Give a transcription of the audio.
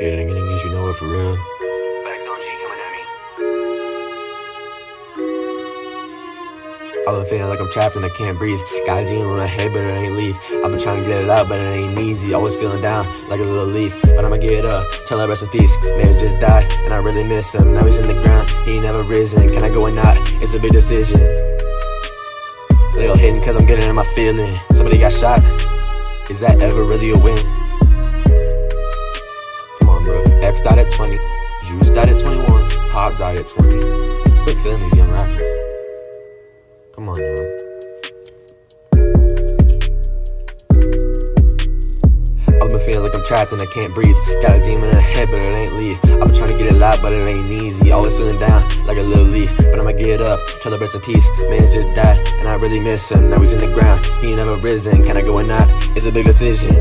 Yeah, nigga, niggas, you know it for real. Bags on G coming at me. I've been feeling like I'm trapped and I can't breathe. Got a dream in my head, but it ain't leave. I've been trying to get it out, but it ain't easy. Always feeling down like a little leaf. But I'ma get up, tell her rest in peace. Man just died, and I really miss him. Now he's in the ground, he ain't never risen. Can I go or not? It's a big decision. Little hidden cause I'm getting in my feeling. Somebody got shot. Is that ever really a win? Died at 20. Juice died at 21. Pop died at 20. Quit killing these young rappers. Come on now. I've been feeling like I'm trapped and I can't breathe. Got a demon in the head, but it ain't leave. I've been trying to get it out, but it ain't easy. Always feeling down like a little leaf. But I'ma get up, tell the rest in peace. Man's just died, and I really miss him. Now he's in the ground, he ain't never risen. Can I go or not? It's a big decision.